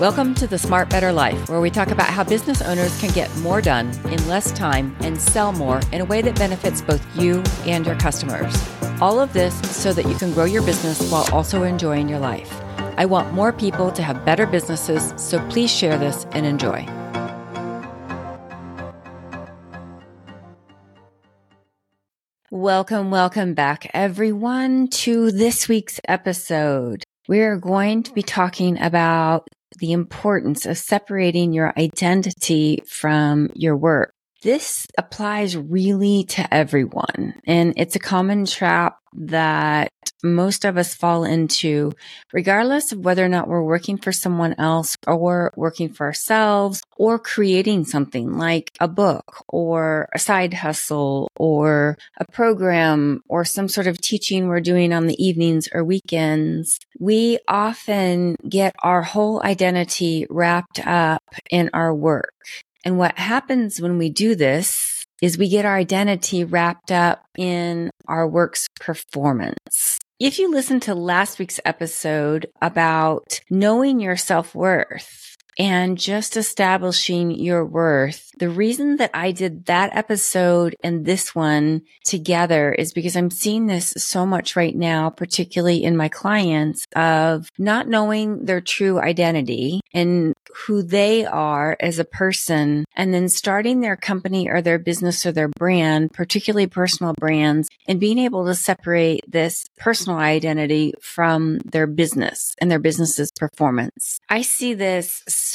Welcome to the Smart Better Life, where we talk about how business owners can get more done in less time and sell more in a way that benefits both you and your customers. All of this so that you can grow your business while also enjoying your life. I want more people to have better businesses, so please share this and enjoy. Welcome, welcome back, everyone, to this week's episode. We're going to be talking about the importance of separating your identity from your work. This applies really to everyone and it's a common trap that most of us fall into, regardless of whether or not we're working for someone else or working for ourselves or creating something like a book or a side hustle or a program or some sort of teaching we're doing on the evenings or weekends. We often get our whole identity wrapped up in our work. And what happens when we do this is we get our identity wrapped up in our work's performance. If you listen to last week's episode about knowing your self worth, and just establishing your worth. The reason that I did that episode and this one together is because I'm seeing this so much right now, particularly in my clients of not knowing their true identity and who they are as a person and then starting their company or their business or their brand, particularly personal brands and being able to separate this personal identity from their business and their business's performance. I see this so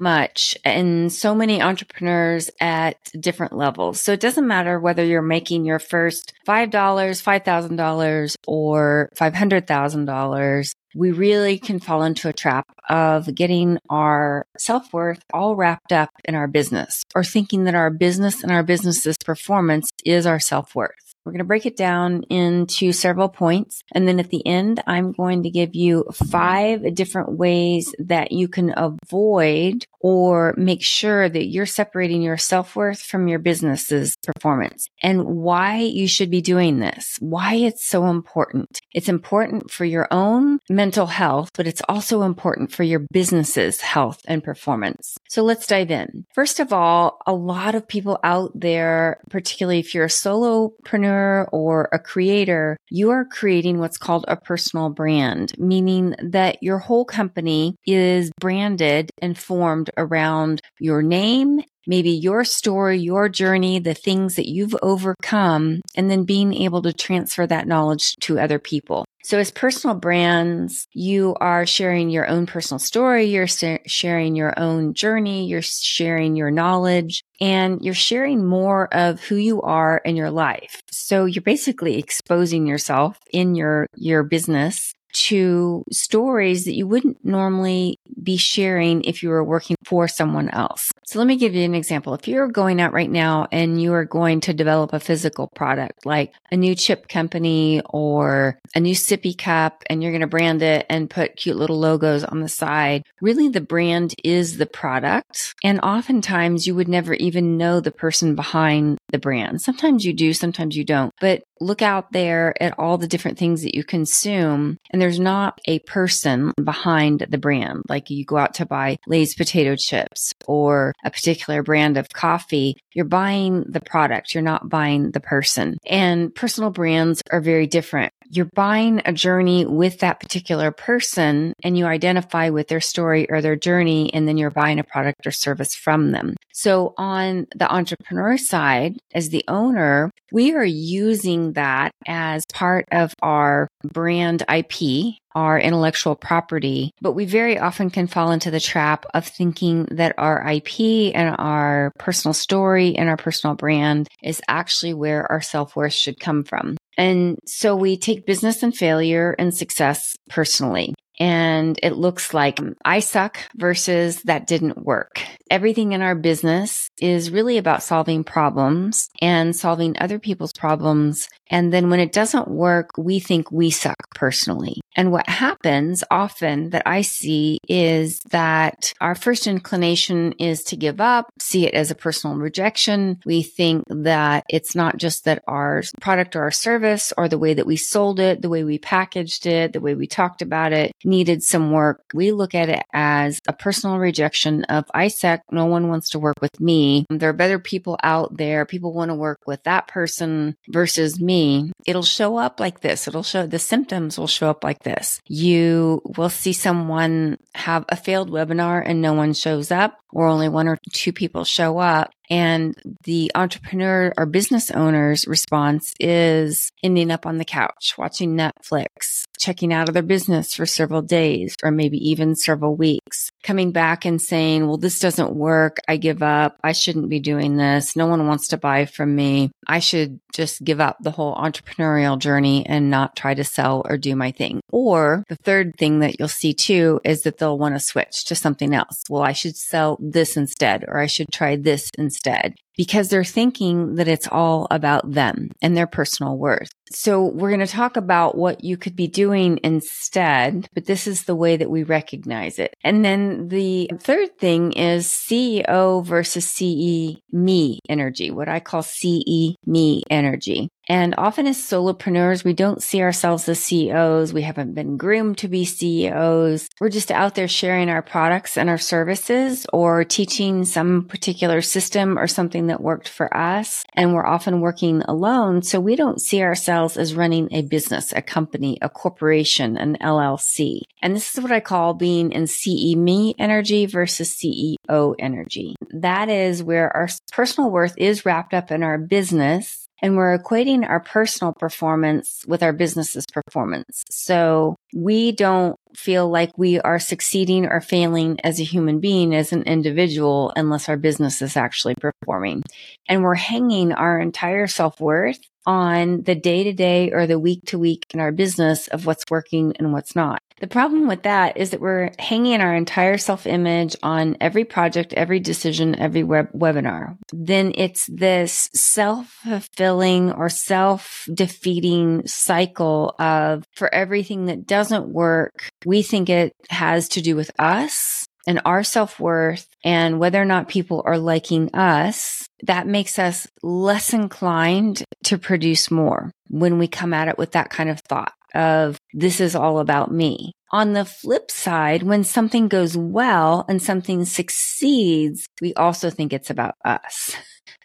much and so many entrepreneurs at different levels. So it doesn't matter whether you're making your first $5, $5,000 or $500,000 we really can fall into a trap of getting our self worth all wrapped up in our business or thinking that our business and our business's performance is our self worth. We're going to break it down into several points. And then at the end, I'm going to give you five different ways that you can avoid or make sure that you're separating your self worth from your business's performance and why you should be doing this, why it's so important. It's important for your own mental health, but it's also important for your business's health and performance. So let's dive in. First of all, a lot of people out there, particularly if you're a solopreneur or a creator, you are creating what's called a personal brand, meaning that your whole company is branded and formed around your name maybe your story, your journey, the things that you've overcome, and then being able to transfer that knowledge to other people. So as personal brands, you are sharing your own personal story. You're sharing your own journey. You're sharing your knowledge and you're sharing more of who you are in your life. So you're basically exposing yourself in your, your business to stories that you wouldn't normally be sharing if you were working for someone else. So let me give you an example. If you're going out right now and you are going to develop a physical product like a new chip company or a new sippy cup and you're going to brand it and put cute little logos on the side, really the brand is the product. And oftentimes you would never even know the person behind the brand. Sometimes you do, sometimes you don't, but look out there at all the different things that you consume and there's not a person behind the brand. Like you go out to buy Lay's potato chips or a particular brand of coffee. You're buying the product. You're not buying the person and personal brands are very different you're buying a journey with that particular person and you identify with their story or their journey, and then you're buying a product or service from them. So on the entrepreneur side, as the owner, we are using that as part of our brand IP our intellectual property, but we very often can fall into the trap of thinking that our IP and our personal story and our personal brand is actually where our self worth should come from. And so we take business and failure and success personally and it looks like I suck versus that didn't work. Everything in our business is really about solving problems and solving other people's problems. And then when it doesn't work, we think we suck personally. And what happens often that I see is that our first inclination is to give up, see it as a personal rejection. We think that it's not just that our product or our service or the way that we sold it, the way we packaged it, the way we talked about it needed some work. We look at it as a personal rejection of ISEC. No one wants to work with me. There are better people out there. People want to work with that person versus me. It'll show up like this. It'll show the symptoms will show up like this. You will see someone have a failed webinar and no one shows up or only one or two people show up. And the entrepreneur or business owner's response is ending up on the couch, watching Netflix, checking out of their business for several days or maybe even several weeks, coming back and saying, well, this doesn't work. I give up. I shouldn't be doing this. No one wants to buy from me. I should just give up the whole entrepreneurial journey and not try to sell or do my thing. Or the third thing that you'll see too is that they'll want to switch to something else. Well, I should sell this instead, or I should try this instead because they're thinking that it's all about them and their personal worth. So we're going to talk about what you could be doing instead, but this is the way that we recognize it. And then the third thing is CEO versus CE me energy, what I call CE me energy. And often as solopreneurs, we don't see ourselves as CEOs. We haven't been groomed to be CEOs. We're just out there sharing our products and our services or teaching some particular system or something that worked for us. And we're often working alone. So we don't see ourselves as running a business, a company, a corporation, an LLC. And this is what I call being in CE me energy versus CEO energy. That is where our personal worth is wrapped up in our business and we're equating our personal performance with our business's performance. So we don't feel like we are succeeding or failing as a human being, as an individual, unless our business is actually performing. And we're hanging our entire self worth on the day to day or the week to week in our business of what's working and what's not. The problem with that is that we're hanging our entire self image on every project, every decision, every web- webinar. Then it's this self fulfilling or self defeating cycle of for everything that doesn't work, we think it has to do with us and our self worth and whether or not people are liking us, that makes us less inclined to produce more when we come at it with that kind of thought of this is all about me. On the flip side, when something goes well and something succeeds, we also think it's about us.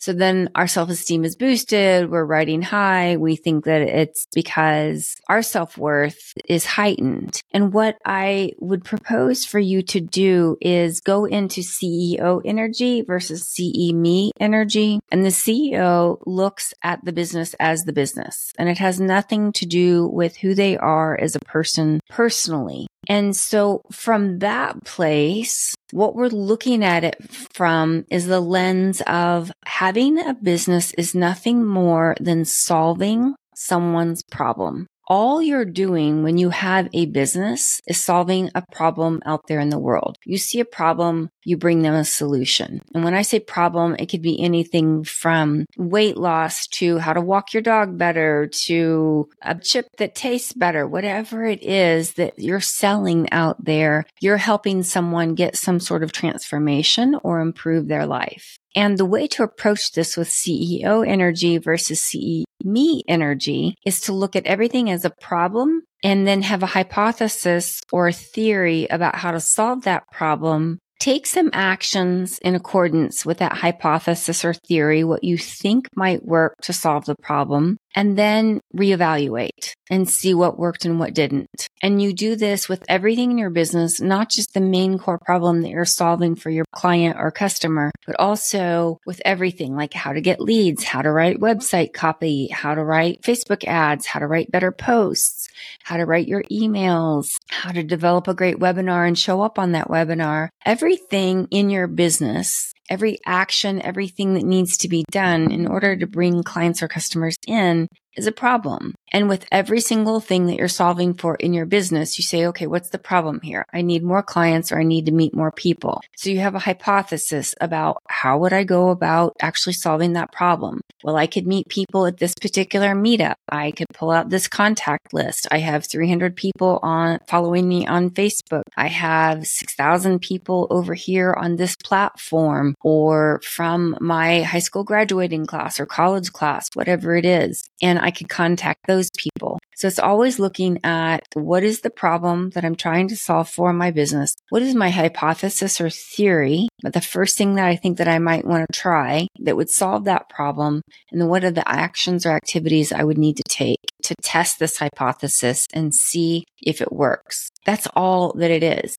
So then our self esteem is boosted. We're riding high. We think that it's because our self worth is heightened. And what I would propose for you to do is go into CEO energy versus CE me energy. And the CEO looks at the business as the business and it has nothing to do with who they are as a person personally. And so from that place, what we're looking at it from is the lens of having a business is nothing more than solving someone's problem all you're doing when you have a business is solving a problem out there in the world. You see a problem, you bring them a solution. And when I say problem, it could be anything from weight loss to how to walk your dog better to a chip that tastes better, whatever it is that you're selling out there, you're helping someone get some sort of transformation or improve their life. And the way to approach this with CEO energy versus CE me energy is to look at everything as a problem and then have a hypothesis or a theory about how to solve that problem Take some actions in accordance with that hypothesis or theory, what you think might work to solve the problem, and then reevaluate and see what worked and what didn't. And you do this with everything in your business, not just the main core problem that you're solving for your client or customer, but also with everything like how to get leads, how to write website copy, how to write Facebook ads, how to write better posts, how to write your emails, how to develop a great webinar and show up on that webinar. Everything in your business every action, everything that needs to be done in order to bring clients or customers in is a problem. And with every single thing that you're solving for in your business, you say, okay, what's the problem here? I need more clients or I need to meet more people. So you have a hypothesis about how would I go about actually solving that problem? Well, I could meet people at this particular meetup. I could pull out this contact list. I have 300 people on following me on Facebook. I have 6,000 people over here on this platform or from my high school graduating class or college class, whatever it is. And I can contact those people. So it's always looking at what is the problem that I'm trying to solve for my business? What is my hypothesis or theory? But the first thing that I think that I might want to try that would solve that problem. And then what are the actions or activities I would need to take to test this hypothesis and see if it works? That's all that it is.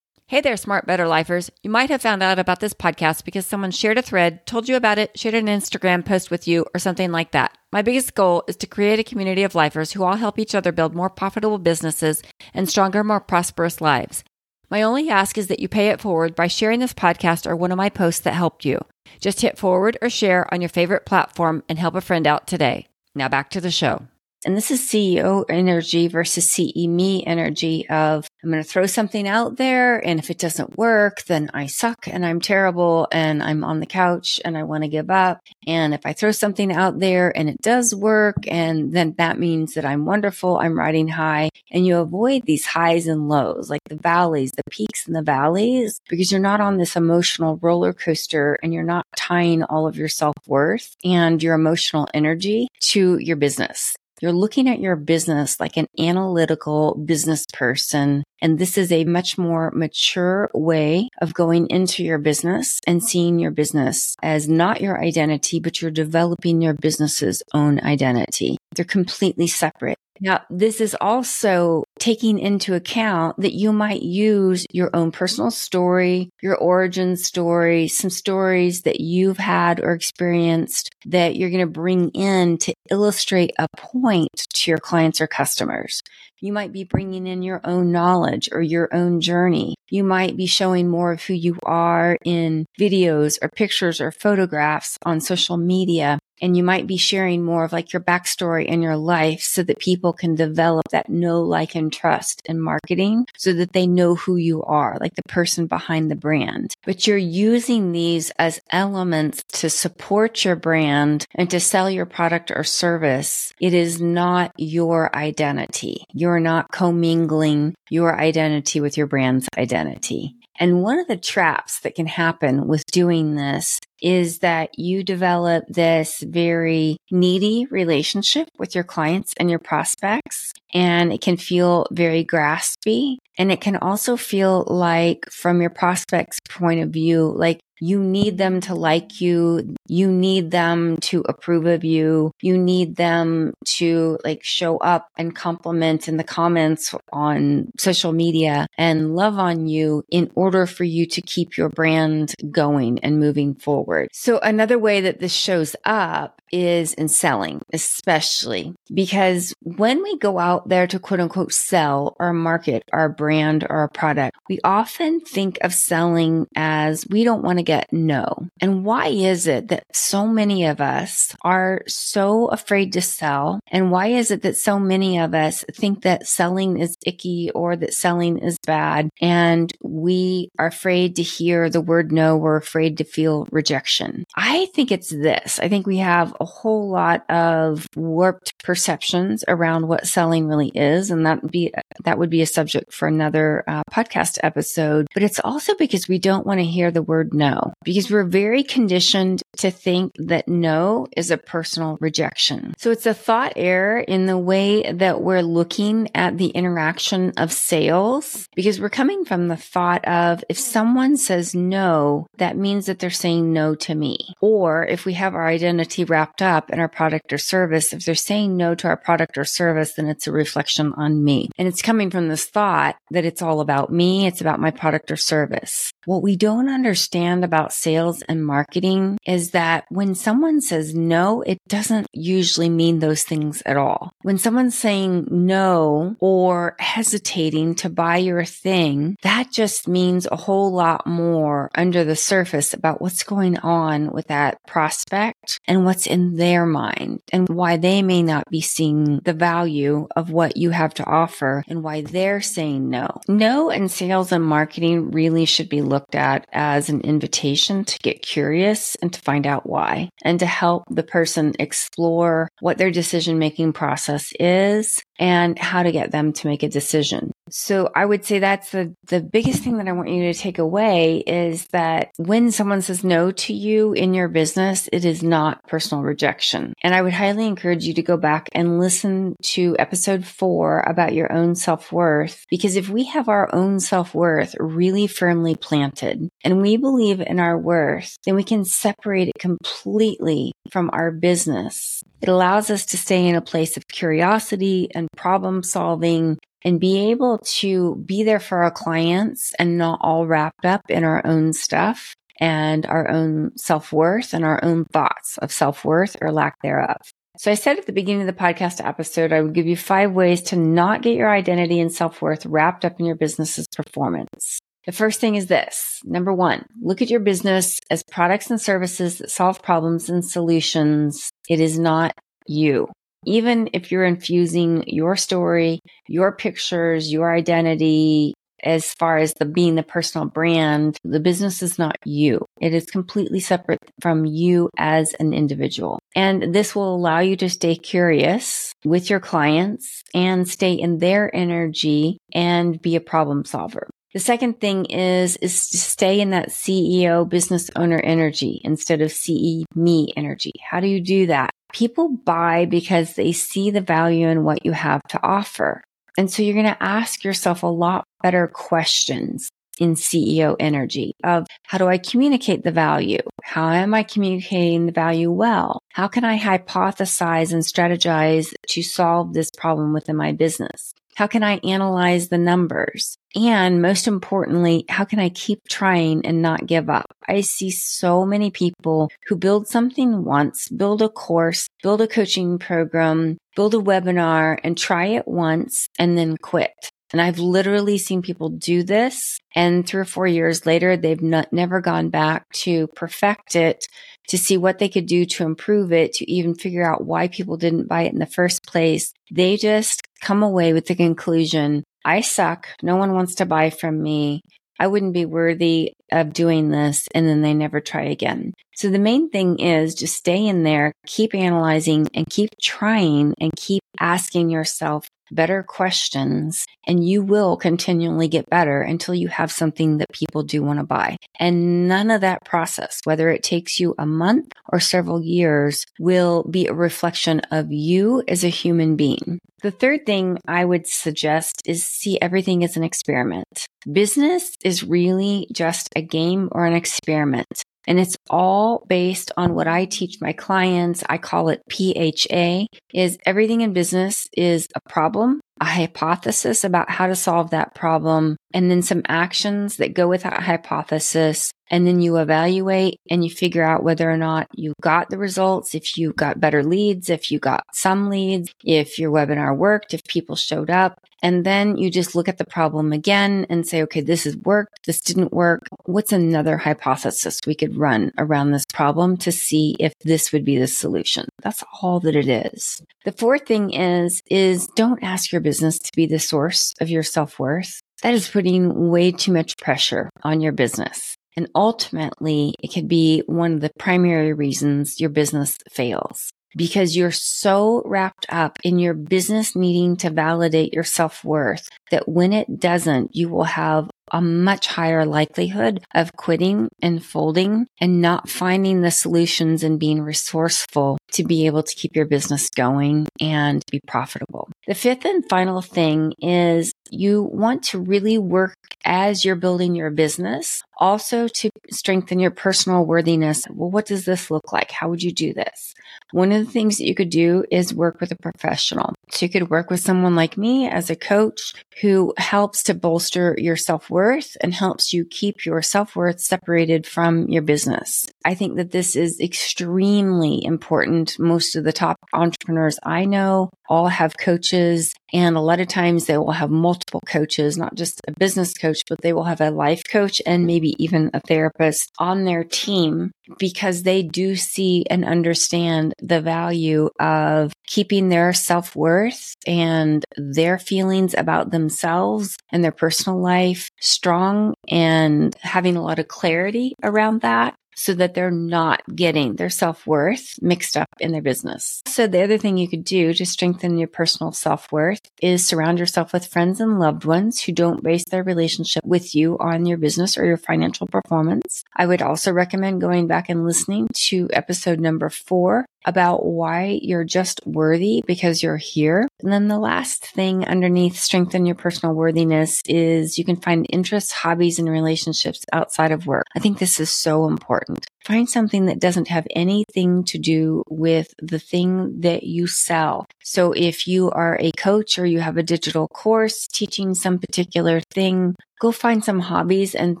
Hey there, smart, better lifers. You might have found out about this podcast because someone shared a thread, told you about it, shared an Instagram post with you, or something like that. My biggest goal is to create a community of lifers who all help each other build more profitable businesses and stronger, more prosperous lives. My only ask is that you pay it forward by sharing this podcast or one of my posts that helped you. Just hit forward or share on your favorite platform and help a friend out today. Now back to the show. And this is CEO energy versus CE me energy of I'm going to throw something out there. And if it doesn't work, then I suck and I'm terrible and I'm on the couch and I want to give up. And if I throw something out there and it does work, and then that means that I'm wonderful, I'm riding high and you avoid these highs and lows, like the valleys, the peaks and the valleys, because you're not on this emotional roller coaster and you're not tying all of your self worth and your emotional energy to your business. You're looking at your business like an analytical business person. And this is a much more mature way of going into your business and seeing your business as not your identity, but you're developing your business's own identity. They're completely separate. Now, this is also taking into account that you might use your own personal story, your origin story, some stories that you've had or experienced that you're going to bring in to illustrate a point to your clients or customers. You might be bringing in your own knowledge or your own journey. You might be showing more of who you are in videos or pictures or photographs on social media and you might be sharing more of like your backstory and your life so that people can develop that know, like, and trust in marketing so that they know who you are, like the person behind the brand. But you're using these as elements to support your brand and to sell your product or service. It is not your identity. You're not commingling your identity with your brand's identity. And one of the traps that can happen with doing this is that you develop this very needy relationship with your clients and your prospects. And it can feel very graspy. And it can also feel like from your prospect's point of view, like you need them to like you. You need them to approve of you. You need them to like show up and compliment in the comments on social media and love on you in order for you to keep your brand going and moving forward. So another way that this shows up is in selling, especially because when we go out there to quote unquote sell or market our brand or our product, we often think of selling as we don't want to get no. And why is it that so many of us are so afraid to sell? And why is it that so many of us think that selling is icky or that selling is bad? And we are afraid to hear the word no. We're afraid to feel rejection. I think it's this. I think we have a whole lot of warped perceptions around what selling really is. And that be, that would be a subject for another uh, podcast episode. But it's also because we don't want to hear the word no, because we're very conditioned to think that no is a personal rejection. So it's a thought error in the way that we're looking at the interaction of sales, because we're coming from the thought of if someone says no, that means that they're saying no to me. Or if we have our identity wrapped up in our product or service, if they're saying no to our product or service, then it's a reflection on me. And it's coming from this thought that it's all about me. It's about my product or service. What we don't understand about sales and marketing is that when someone says no, it doesn't usually mean those things at all. When someone's saying no or hesitating to buy your thing, that just means a whole lot more under the surface about what's going on with that prospect and what's in their mind and why they may not be seeing the value of what you have to offer and why they're saying no. No and sales and marketing really should be looked at as an invitation to get curious and to find out why and to help the person explore what their decision making process is and how to get them to make a decision. So I would say that's the, the biggest thing that I want you to take away is that when someone says no to you in your business, it is not personal rejection. And I would highly encourage you to go back and listen to episode four about your own self worth. Because if we have our own self worth really firmly planted and we believe in our worth, then we can separate it completely from our business. It allows us to stay in a place of curiosity and problem solving and be able to be there for our clients and not all wrapped up in our own stuff and our own self worth and our own thoughts of self worth or lack thereof. So I said at the beginning of the podcast episode, I would give you five ways to not get your identity and self worth wrapped up in your business's performance. The first thing is this. Number one, look at your business as products and services that solve problems and solutions. It is not you even if you're infusing your story, your pictures, your identity, as far as the being the personal brand, the business is not you. It is completely separate from you as an individual. And this will allow you to stay curious with your clients and stay in their energy and be a problem solver. The second thing is, is to stay in that CEO business owner energy instead of CE me energy. How do you do that? People buy because they see the value in what you have to offer. And so you're going to ask yourself a lot better questions in CEO energy of how do I communicate the value? How am I communicating the value well? How can I hypothesize and strategize to solve this problem within my business? How can I analyze the numbers? And most importantly, how can I keep trying and not give up? I see so many people who build something once, build a course, build a coaching program, build a webinar and try it once and then quit. And I've literally seen people do this and three or four years later, they've not, never gone back to perfect it to see what they could do to improve it, to even figure out why people didn't buy it in the first place. They just come away with the conclusion, I suck. No one wants to buy from me. I wouldn't be worthy of doing this. And then they never try again. So the main thing is just stay in there, keep analyzing and keep trying and keep asking yourself better questions and you will continually get better until you have something that people do want to buy. And none of that process, whether it takes you a month or several years, will be a reflection of you as a human being. The third thing I would suggest is see everything as an experiment. Business is really just a game or an experiment. And it's all based on what I teach my clients. I call it PHA is everything in business is a problem, a hypothesis about how to solve that problem, and then some actions that go with that hypothesis and then you evaluate and you figure out whether or not you got the results, if you got better leads, if you got some leads, if your webinar worked, if people showed up. And then you just look at the problem again and say, okay, this has worked. This didn't work. What's another hypothesis we could run around this problem to see if this would be the solution? That's all that it is. The fourth thing is, is don't ask your business to be the source of your self worth. That is putting way too much pressure on your business. And ultimately, it could be one of the primary reasons your business fails because you're so wrapped up in your business needing to validate your self worth that when it doesn't, you will have a much higher likelihood of quitting and folding and not finding the solutions and being resourceful to be able to keep your business going and be profitable. The fifth and final thing is you want to really work as you're building your business, also to strengthen your personal worthiness. Well, what does this look like? How would you do this? One of the things that you could do is work with a professional. So you could work with someone like me as a coach who helps to bolster your self worth and helps you keep your self worth separated from your business. I think that this is extremely important. Most of the top entrepreneurs I know all have coaches and a lot of times they will have multiple coaches, not just a business coach, but they will have a life coach and maybe even a therapist on their team because they do see and understand the value of keeping their self worth and their feelings about themselves and their personal life strong and having a lot of clarity around that so that they're not getting their self worth mixed up in their business. So the other thing you could do to strengthen your personal self worth is surround yourself with friends and loved ones who don't base their relationship with you on your business or your financial performance. I would also recommend going back and listening to episode number four about why you're just worthy because you're here. And then the last thing underneath strengthen your personal worthiness is you can find interests, hobbies, and relationships outside of work. I think this is so important. Find something that doesn't have anything to do with the thing that you sell. So if you are a coach or you have a digital course teaching some particular thing, go find some hobbies and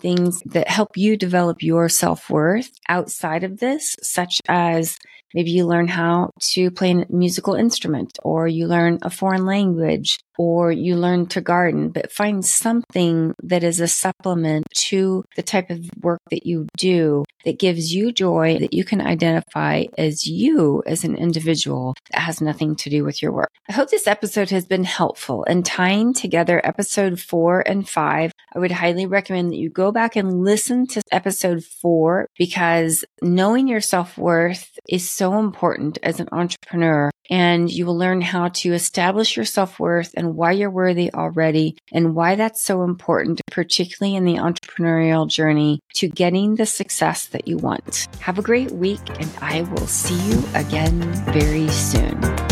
things that help you develop your self worth outside of this, such as maybe you learn how to play a musical instrument or you learn a foreign language or you learn to garden, but find something that is a supplement to the type of work that you do that gives you joy that you can identify as you as an individual that has nothing to do with your work. I hope this episode has been helpful in tying together episode four and five. I would highly recommend that you go back and listen to episode four because knowing your self worth is so important as an entrepreneur and you will learn how to establish your self worth and why you're worthy already and why that's so important, particularly in the entrepreneurial journey to getting the success that you want. Have a great week and I will see you again very soon.